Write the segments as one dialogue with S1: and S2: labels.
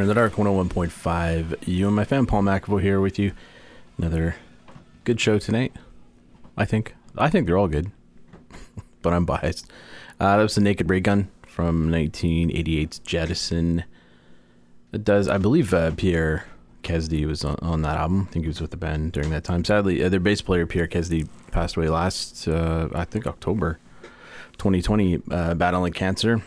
S1: In the Dark 101.5. You and my fan Paul McAvoy here with you. Another good show tonight. I think. I think they're all good, but I'm biased. Uh, that was the Naked Raygun from 1988's Jettison. It does, I believe, uh, Pierre Kezdy was on, on, that album. I think he was with the band during that time. Sadly, uh, their bass player Pierre Kezdy passed away last, uh, I think, October 2020, uh, battling cancer.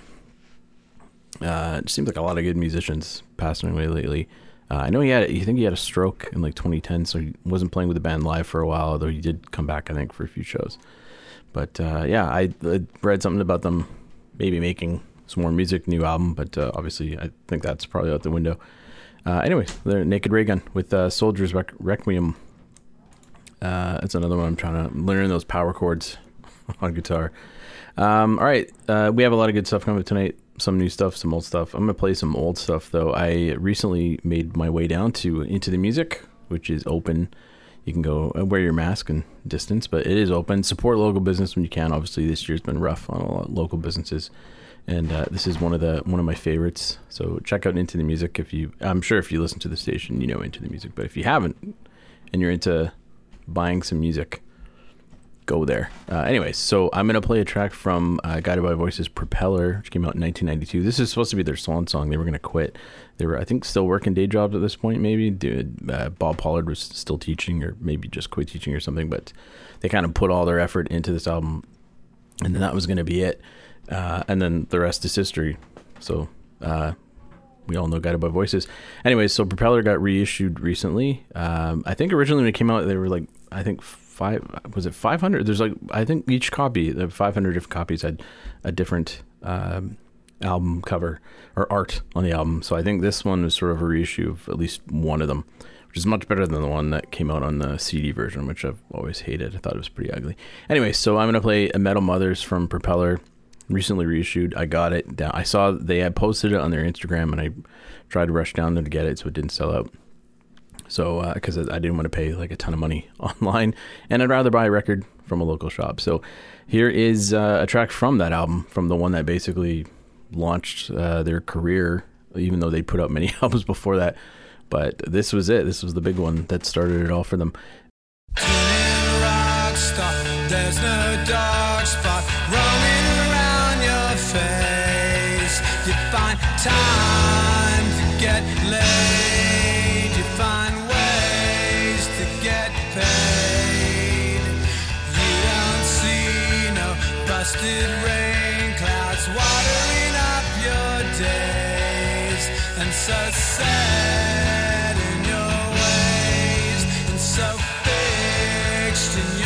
S1: Uh, it seems like a lot of good musicians passing away lately. Uh, I know he had, you think he had a stroke in like 2010, so he wasn't playing with the band live for a while, although he did come back, I think, for a few shows. But uh, yeah, I, I, read something about them maybe making
S2: some more music, new album, but uh, obviously I think that's probably out the window. Uh, anyway, the Naked Raygun with uh, Soldiers Requ- Requiem. Uh, that's another one I'm trying to learn those power chords on guitar. Um, all right, uh, we have a lot of good stuff coming up tonight. Some new stuff, some old stuff. I'm gonna play some old stuff though. I recently made my way down to Into the Music, which is open. You can go uh, wear your mask and distance, but it is open. Support local business when you can. Obviously, this year's been rough on a lot of local businesses, and uh, this is one of the one of my favorites. So check out Into the Music if you. I'm sure if you listen to the station, you know Into the Music, but if you haven't, and you're into buying some music, go there. Uh, anyways, so I'm gonna play a track from uh, Guided by Voices "Propeller," which came out in 1992. This is supposed to be their swan song. They were gonna quit. They were, I think, still working day jobs at this point. Maybe Dude, uh, Bob Pollard was still teaching, or maybe just quit teaching or something. But they kind of put all their effort into this album, and then that was gonna be it. Uh, and then the rest is history. So uh, we all know Guided by Voices. Anyways, so Propeller got reissued recently. Um, I think originally when it came out, they were like, I think five, was it 500? There's like, I think each copy, the 500 different copies had a different um, album cover or art on the album. So I think this one is sort of a reissue of at least one of them, which is much better than the one that came out on the CD version, which I've always hated. I thought it was pretty ugly. Anyway, so I'm going to play a Metal Mothers from Propeller recently reissued. I got it down. I saw they had posted it on their Instagram, and I tried to rush down there to get it, so it didn't sell out. So because uh, I didn't want to pay like a ton of money online, and I'd rather buy a record from a local shop. So here is uh, a track from that album, from the one that basically launched uh, their career, even though they put out many albums before that. But this was it. This was the big one that started it all for them. There's busted rain clouds watering up your days. And so sad in your ways. And so fixed in your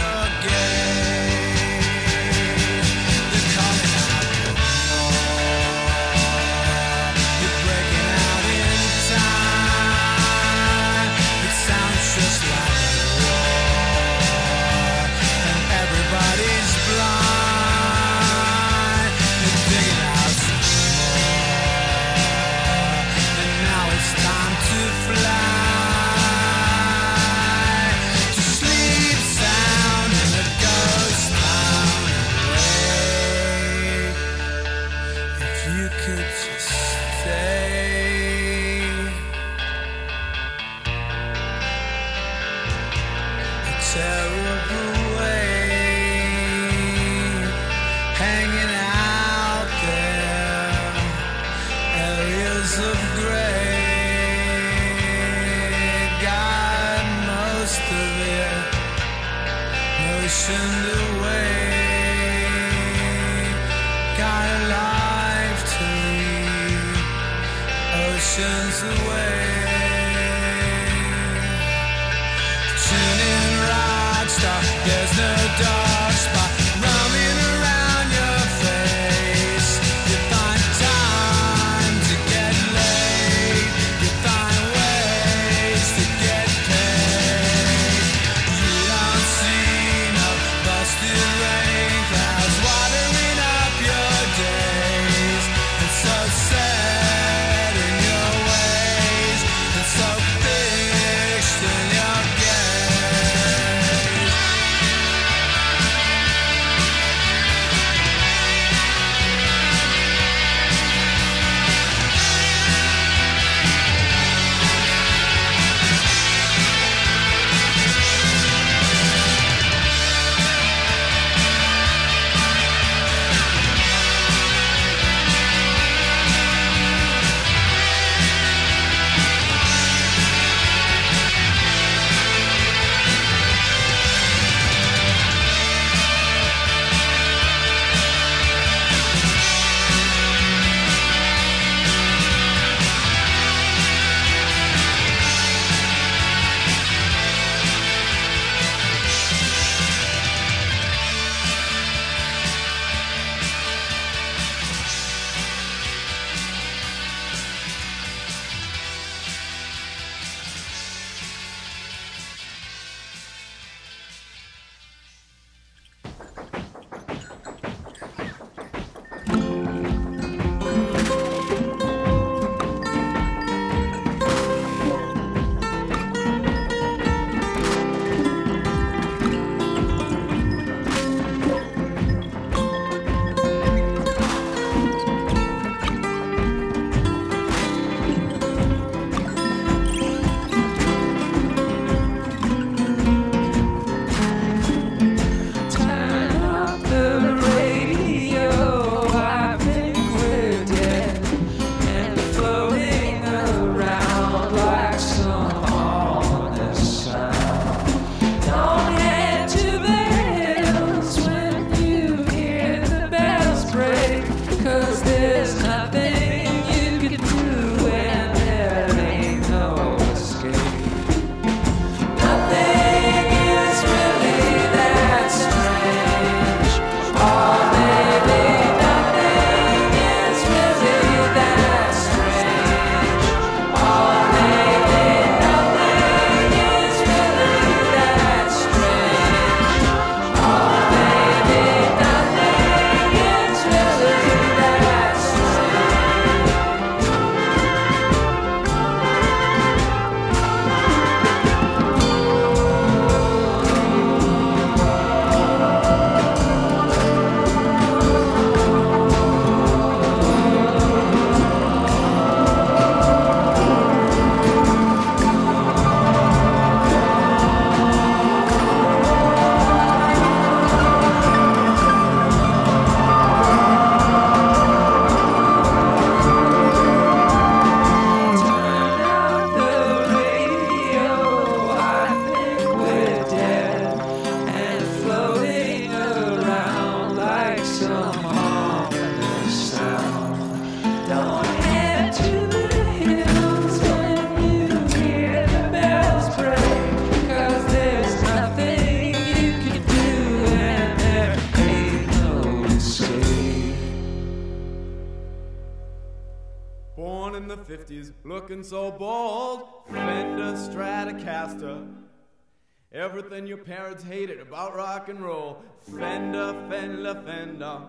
S3: Fender.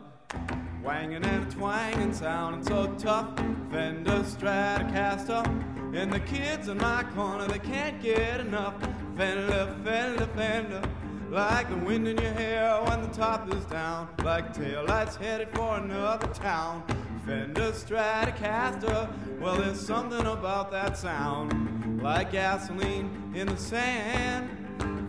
S3: Wanging and a twanging, sounding so tough. Fender Stratocaster. And the kids in my corner, they can't get enough. Fender, Fender, Fender. Like the wind in your hair when the top is down. Like taillights headed for another town. Fender Stratocaster. Well, there's something about that sound. Like gasoline in the sand.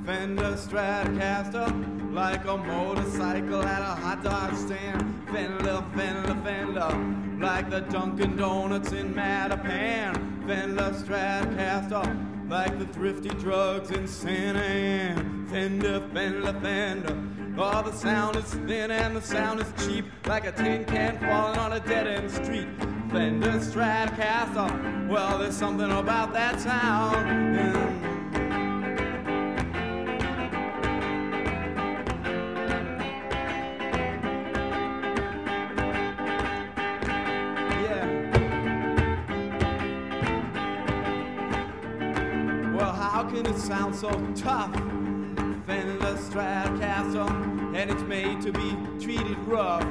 S3: Fender Stratocaster. Like a motorcycle at a hot dog stand. Fender, Fender, Fender. Like the Dunkin' Donuts in Mattapan. Fender Stratocaster like the thrifty drugs in Santa Ana. Fender, Fender, Fender. Oh, the sound is thin and the sound is cheap, like a tin can falling on a dead end street. Fender Stratocaster. Well, there's something about that sound. Mm. Sound so tough? Fender Stratocaster, and it's made to be treated rough.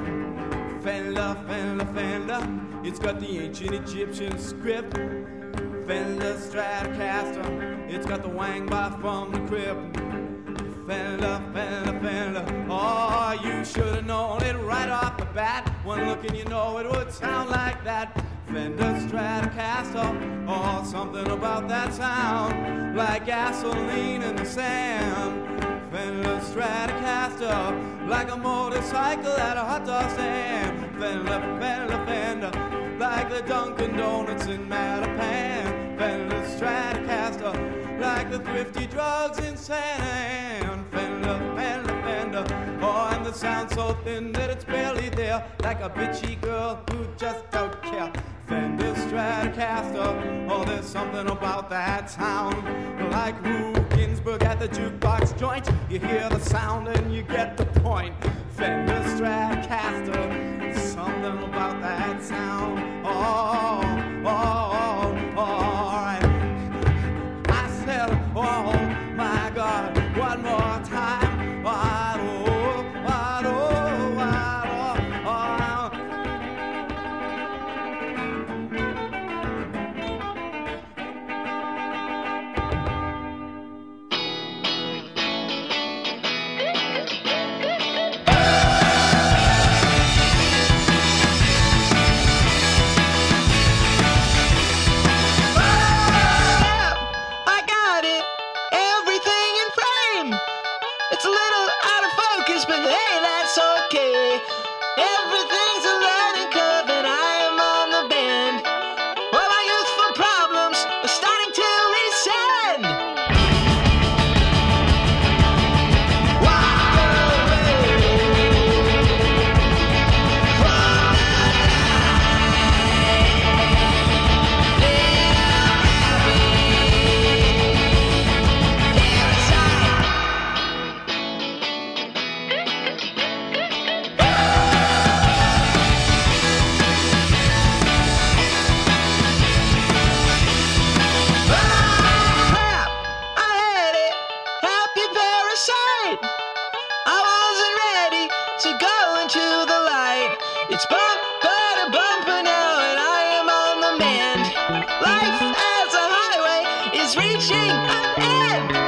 S3: Fender, Fender, Fender, it's got the ancient Egyptian script. Fender Stratocaster, it's got the wang bar from the crib. Fender, Fender, Fender, oh, you should have known it right off the bat. One look and you know it would sound like that. Fender Stratocaster, oh, something about that sound, like gasoline in the sand. Fender Stratocaster, like a motorcycle at a hot dog stand. Fender, Fender, Fender, like the Dunkin' Donuts in Mattapan. Fender Stratocaster, like the thrifty drugs in San Ann. Fender, Fender, Fender, oh, and the sound so thin that it's barely there, like a bitchy girl who just don't care. Fender Stratocaster. Oh, there's something about that sound. Like Ruth Ginsburg at the jukebox joint. You hear the sound and you get the point. Fender Stratocaster. Something about that sound. Oh, oh,
S4: Yeah.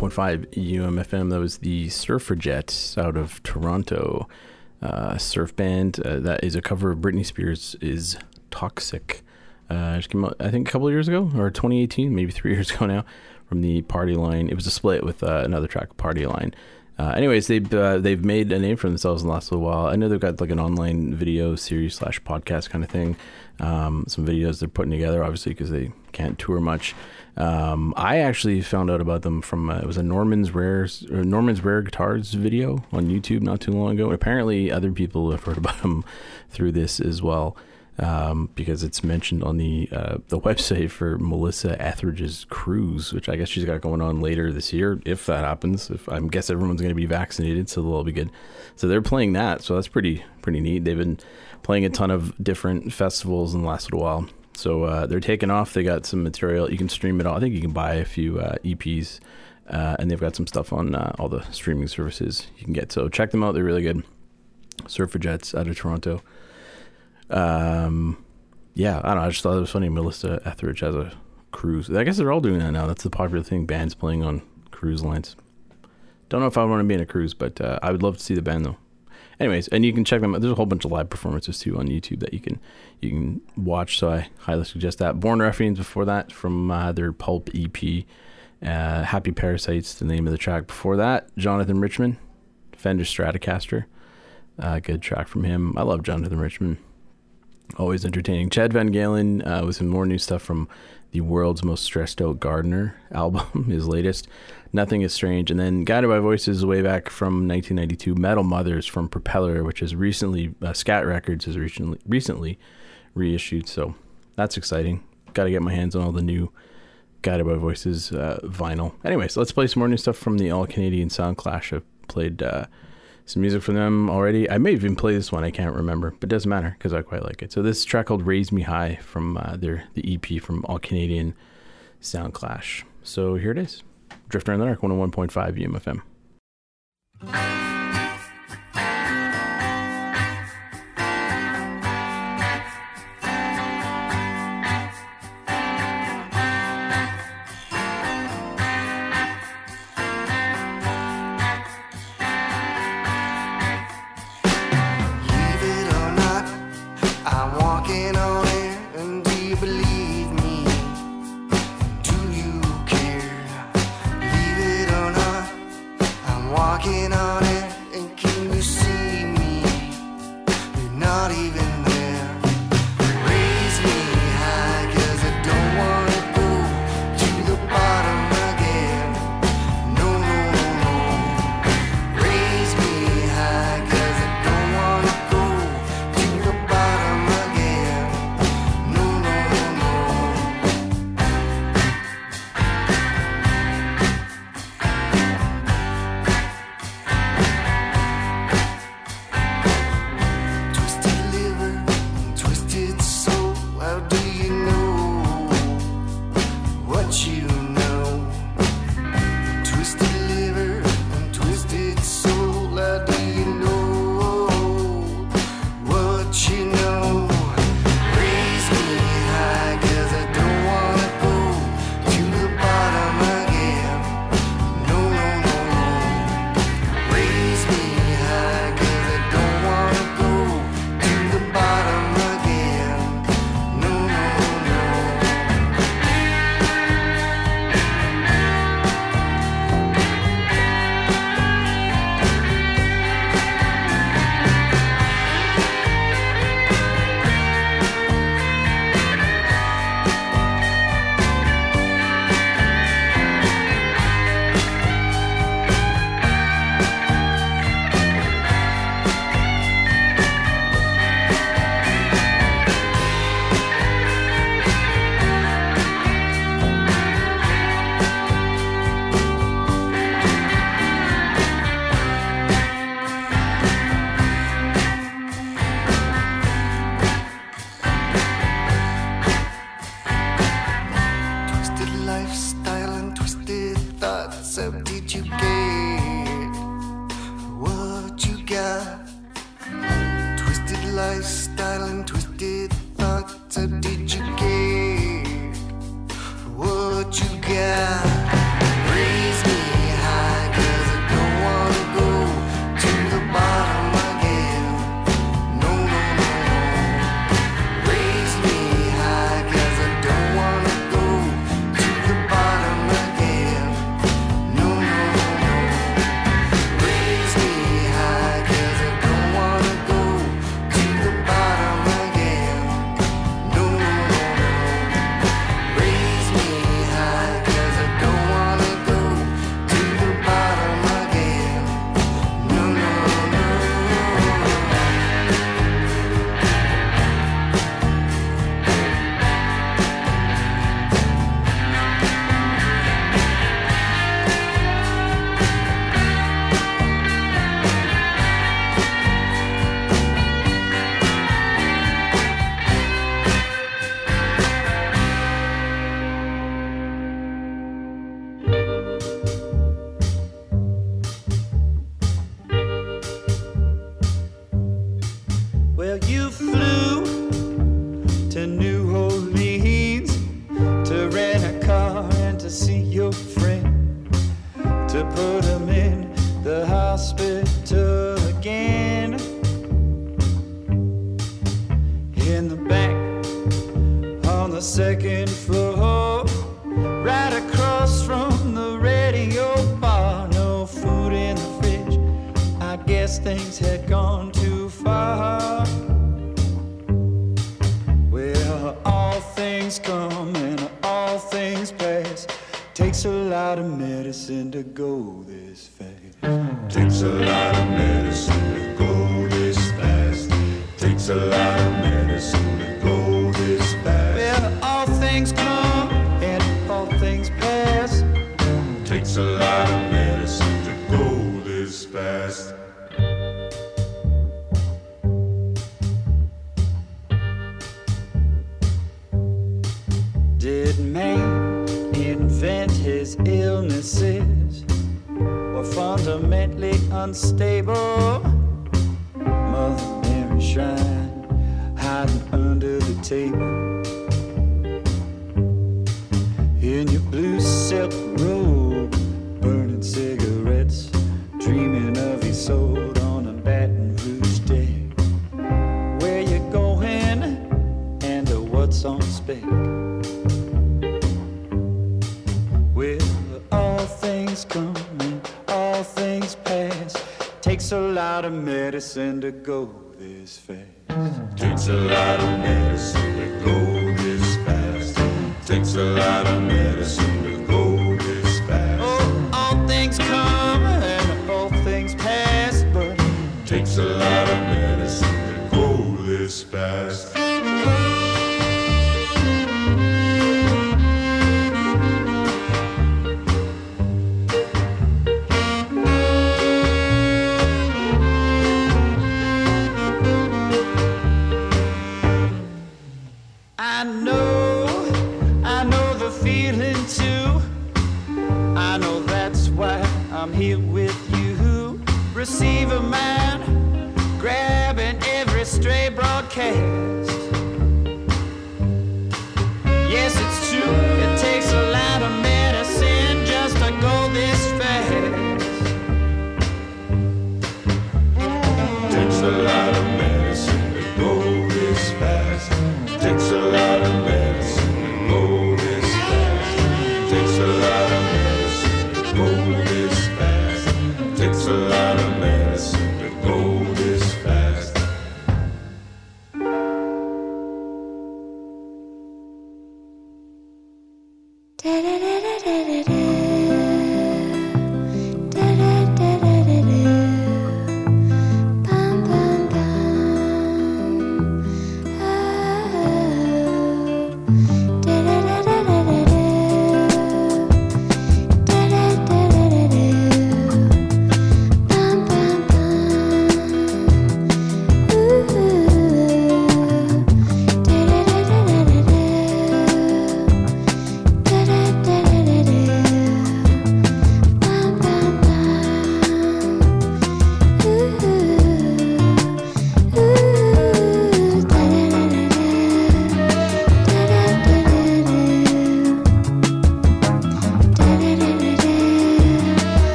S1: 101.5 UMFM. That was the Surfrajettes out of Toronto. Uh, surf band uh, that is a cover of Britney Spears is Toxic. Uh, just came out, I think, a couple years ago, or 2018, maybe three years ago now, from the Party Line. It was a split with uh, another track, Party Line. Uh, anyways, they've uh, they've made a name for themselves in the last little while. I know they've got like an online video series slash podcast kind of thing. Um, some videos they're putting together, obviously, because they can't tour much. Um, I actually found out about them from uh, it was a Norman's Rare or Norman's Rare Guitars video on YouTube not too long ago. And apparently, other people have heard about them through this as well. Um, because it's mentioned on the uh, the website for Melissa Etheridge's cruise, which I guess she's got going on later this year, if that happens. If I guess everyone's going to be vaccinated, so they'll all be good. So they're playing that, so that's pretty pretty neat. They've been playing a ton of different festivals in the last little while, so uh, they're taking off. They got some material you can stream it all. I think you can buy a few uh, EPs, uh, and they've got some stuff on uh, all the streaming services you can get. So check them out; they're really good. Surfrajettes out of Toronto. Um, yeah, I don't know. I just thought it was funny. Melissa Etheridge has a cruise. I guess they're all doing that now. That's the popular thing. Bands playing on cruise lines. Don't know if I want to be in a cruise, but uh, I would love to see the band though. Anyways, and you can check them. out. There's a whole bunch of live performances too on YouTube that you can you can watch. So I highly suggest that. Born Ruffians before that from uh, their Pulp EP. Uh, Happy Parasites, the name of the track. Before that, Jonathan Richman, Fender Stratocaster. Uh, good track from him. I love Jonathan Richman
S5: Always entertaining. Chad VanGaalen uh, with some more new stuff from the world's most stressed out gardener album, his latest. Nothing is strange, and then Guided by Voices way back from 1992. Metal Mothers from Propeller, which is recently uh, Scat Records has recently recently reissued. So that's exciting. Got to get my hands on all the new Guided by Voices uh, vinyl. Anyways, let's play some more new stuff from the All Canadian Sound Clash. I've played uh, some music from them already. I may even play this one. I can't remember, but it doesn't matter because I quite like it. So this track called "Raise Me High" from uh, their the EP from All Canadian Sound Clash. So here it is, Drifter in the Dark, 101.5 UMFM.
S6: Did
S7: man invent his illnesses were fundamentally unstable. Mother Mary Shrine hiding under the table.
S8: Takes a lot of medicine to go this fast.
S7: Takes a lot of medicine to go this fast.
S8: Takes a lot of medicine.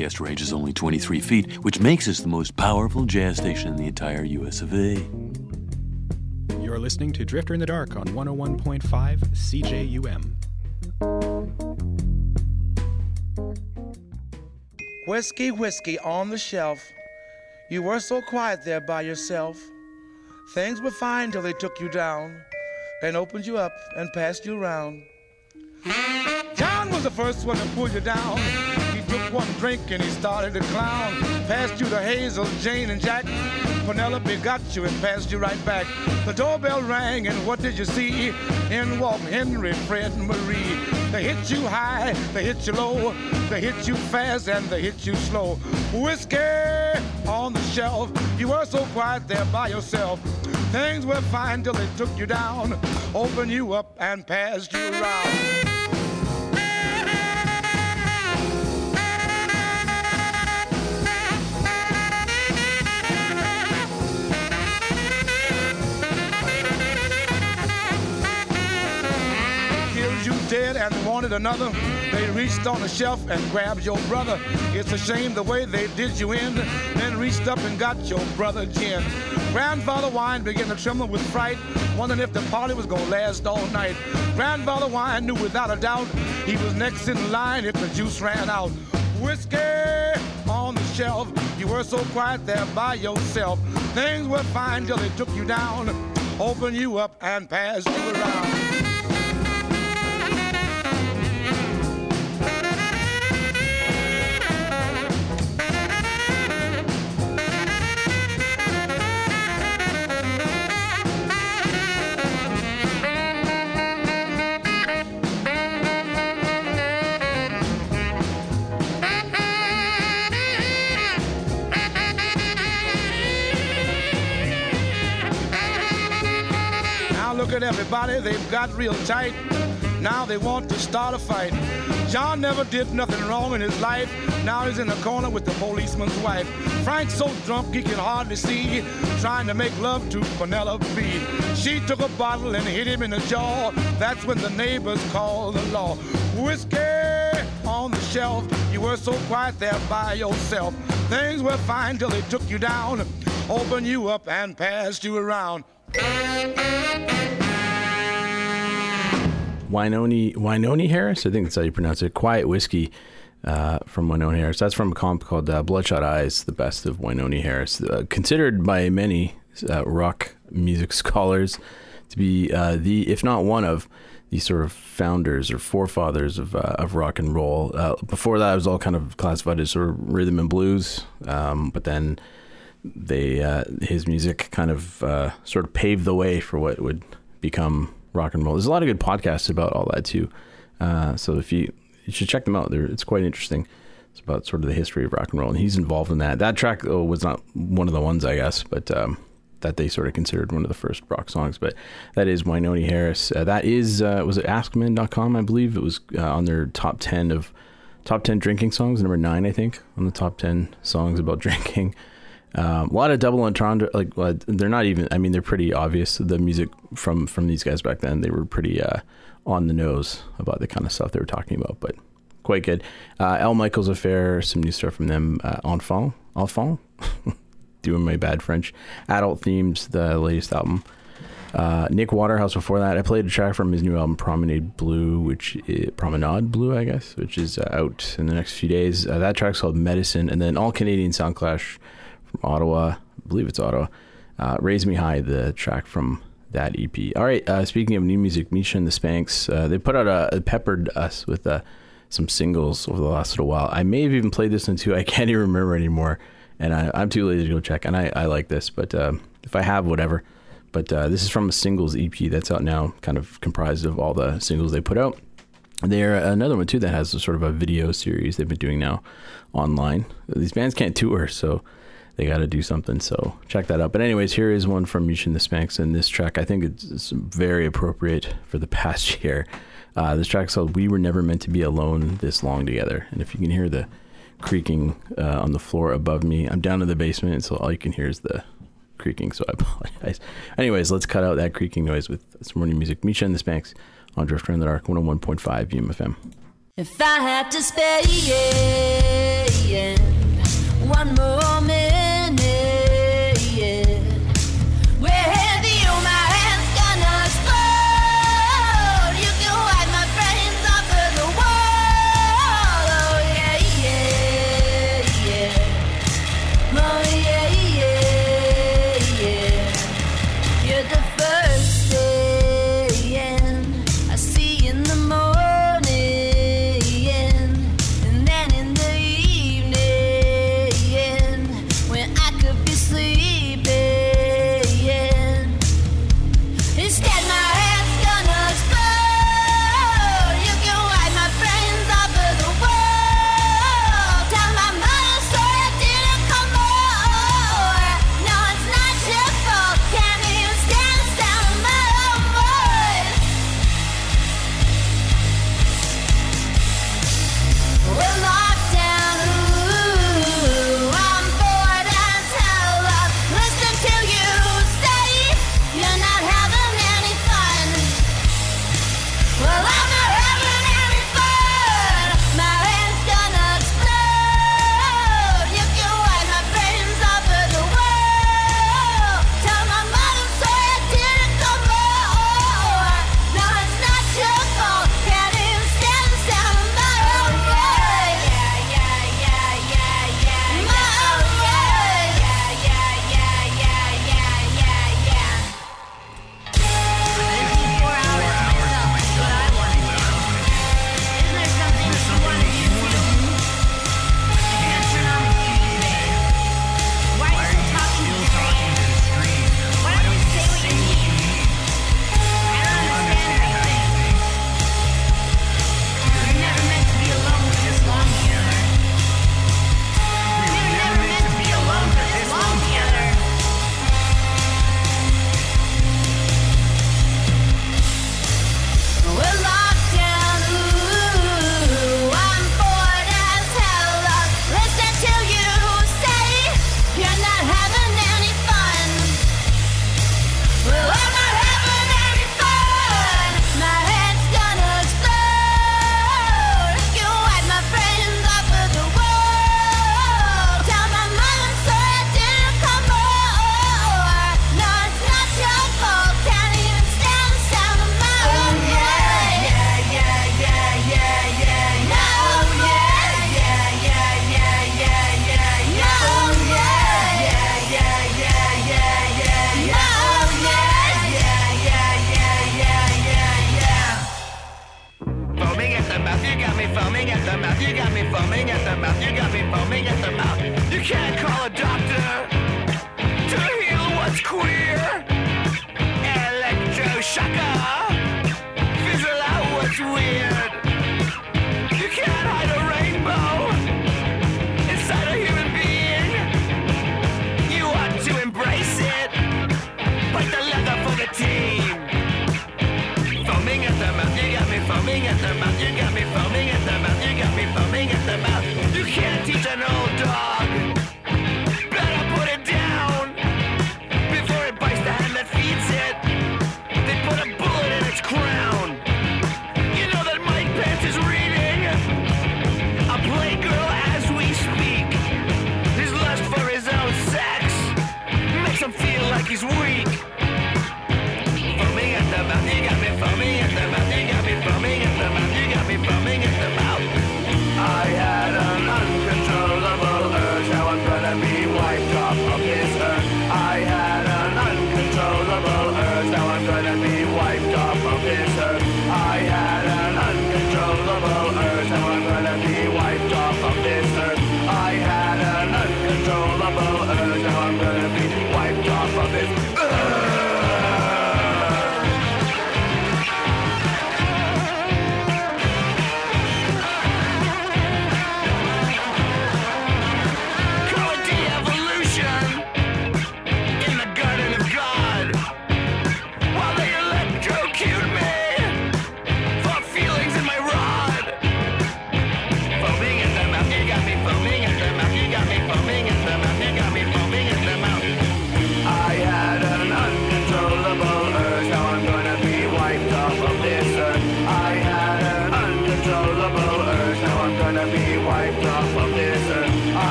S9: Broadcast range is only 23 feet, which makes us the most powerful jazz station in the entire US of A.
S2: You're listening to Drifter in the Dark on 101.5 CJUM.
S10: Whiskey, whiskey on the shelf. You were so quiet there by yourself. Things were fine till they took you down and opened you up and passed you around. John was the first one to pull you down. One drink and he started to clown. Passed you the Hazel, Jane, and Jack. Penelope got you and passed you right back. The doorbell rang and what did you see? In walked Henry, Fred, and Marie. They hit you high, they hit you low, they hit you fast and they hit you slow. Whiskey on the shelf, you were so quiet there by yourself. Things were fine till they took you down, opened you up and passed you around. Dead and wanted another. They reached on the shelf and grabbed your brother. It's a shame the way they did you in. Then reached up and got your brother Jim. Grandfather Wine began to tremble with fright, wondering if the party was gonna last all night. Grandfather Wine knew without a doubt he was next in line if the juice ran out. Whiskey on the shelf, you were so quiet there by yourself. Things were fine till they took you down, opened you up and passed you around. Look at everybody, they've got real tight. Now they want to start a fight. John never did nothing wrong in his life. Now he's in the corner with the policeman's wife. Frank's so drunk he can hardly see, trying to make love to Penelope. She took a bottle and hit him in the jaw. That's when the neighbors called the law. Whiskey on the shelf, you were so quiet there by yourself. Things were fine till they took you down, opened you up and passed you around.
S1: Winoni Wynonie Harris, I think that's how you pronounce it. Quiet Whiskey uh, from Wynonie Harris. That's from a comp called uh, Bloodshot Eyes, the best of Wynonie Harris. Uh, considered by many uh, rock music scholars to be uh, the, if not one of, the sort of founders or forefathers of, uh, of rock and roll. Before that, it was all kind of classified as sort of rhythm and blues, um, but then they his music kind of sort of paved the way for what would become rock and roll. There's a lot of good podcasts about all that too. Uh, so if you you should check them out, They're, it's quite interesting. It's about sort of the history of rock and roll, and he's involved in that. That track though, was not one of the ones, I guess, but um, that they sort of considered one of the first rock songs. But that is Wynonie Harris. Uh, that is uh, was it AskMen.com, I believe it was uh, on their top ten of top ten drinking songs, number nine, I think, on the top ten songs about drinking. Um, a lot of double entendre, like well, they're not even. I mean, they're pretty obvious. The music from from these guys back then, they were pretty uh, on the nose about the kind of stuff they were talking about, but quite good. Uh, Al Michaels Affair, some new stuff from them. Uh, Enfant, Enfant, doing my bad French. Adult Themes, the latest album. Uh, Nick Waterhouse before that, I played a track from his new album Promenade Blue, which is, Promenade Blue, I guess, which is uh, out in the next few days. Uh, that track's called Medicine, and then All Canadian Sound Clash from Ottawa, I believe it's Ottawa. Uh, Raise Me High, the track from that EP. All right, uh, speaking of new music, Misha and the Spanks, uh, they put out a, peppered us with uh, some singles over the last little while. I may have even played this one too. I can't even remember anymore, and I, I'm too lazy to go check. And I, I like this, but um, if I have, whatever. But uh, this is from a singles EP that's out now, kind of comprised of all the singles they put out. They're another one too that has a sort of a video series they've been doing now online. These bands can't tour, so they got to do something. So check that out. But anyways, here is one from and the Spanks, and this track I think it's, it's very appropriate for the past year. Uh, this track's called "We Were Never Meant to Be Alone This Long Together," and if you can hear the creaking uh, on the floor above me, I'm down in the basement, so all you can hear is the creaking. So I apologize. Anyways, let's cut out that creaking noise with some new music. Misha and the Spanks on Drifter in the Dark, 101.5 UMFM.
S11: If I had to spare you, yeah. One more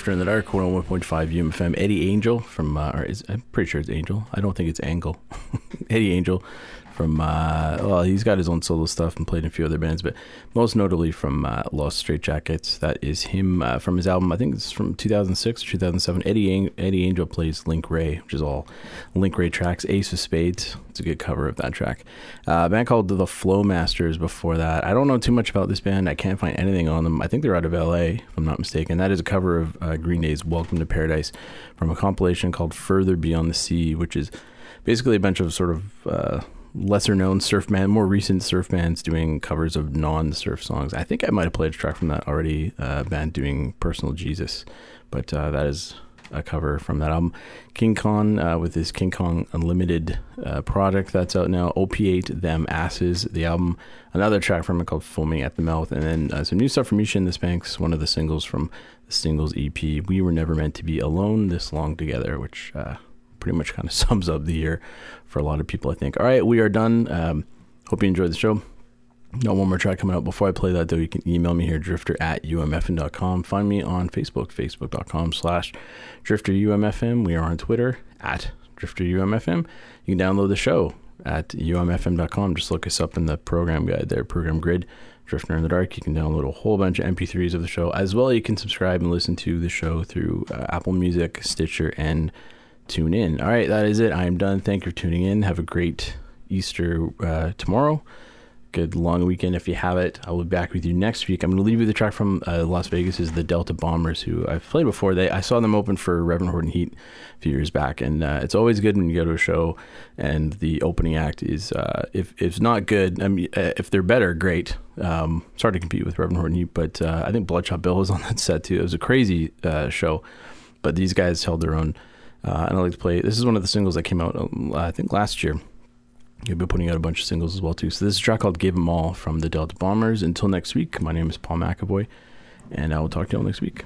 S1: Drifter in the Dark, 101.5 UMFM. Eddie Angel from, uh, is, I'm pretty sure it's Angel. I don't think it's Angle. Eddie Angel from, uh, well, he's got his own solo stuff and played in a few other bands, but most notably from uh, Los Straitjackets. That is him uh, from his album, I think it's from 2006 or 2007. Eddie, Ang- Eddie Angel plays Link Wray, which is all Link Wray tracks. Ace of Spades. It's a good cover of that track. Uh, a band called The Flow Masters before that. I don't know too much about this band. I can't find anything on them. I think they're out of LA, if I'm not mistaken. That is a cover of uh, Green Day's Welcome to Paradise from a compilation called Further Beyond the Sea, which is basically a bunch of sort of uh, lesser known surf band, more recent surf bands doing covers of non surf songs. I think I might have played a track from that already, uh, band doing Personal Jesus, but uh, that is a cover from that album. King Kong uh, with his King Kong Unlimited uh, product that's out now. Opiate Them Asses, the album. Another track from it called Foaming at the Mouth. And then uh, some new stuff from Misha and the Spanks, one of the singles from the singles EP. We Were Never Meant to Be Alone This Long Together, which uh, pretty much kind of sums up the year for a lot of people, I think. All right, we are done. Um, hope you enjoyed the show. Got one more track coming out. Before I play that, though, you can email me here, drifter at umfm.com. Find me on Facebook, facebook.com slash drifterumfm. We are on Twitter at drifterumfm. You can download the show at umfm.com. Just look us up in the program guide there, program grid, Drifter in the Dark. You can download a whole bunch of MP3s of the show. As well, you can subscribe and listen to the show through uh, Apple Music, Stitcher, and tune in. All right, that is it. I am done. Thank you for tuning in. Have a great Easter uh, tomorrow. Good long weekend if you have it. I will be back with you next week. I'm going to leave you the track from uh, Las Vegas is the Delta Bombers, who I've played before. They I saw them open for Reverend Horton Heat a few years back, and uh, it's always good when you go to a show and the opening act is uh, if if it's not good. I mean, uh, if they're better, great. Um, it's hard to compete with Reverend Horton Heat, but uh, I think Bloodshot Bill was on that set too. It was a crazy show, but these guys held their own. Uh, and I like to play. This is one of the singles that came out, um, I think, last year. You've been putting out a bunch of singles as well too. So this is a track called "Give 'Em All" from the Delta Bombers. Until next week, my name is Paul McAvoy, and I will talk to you all next week.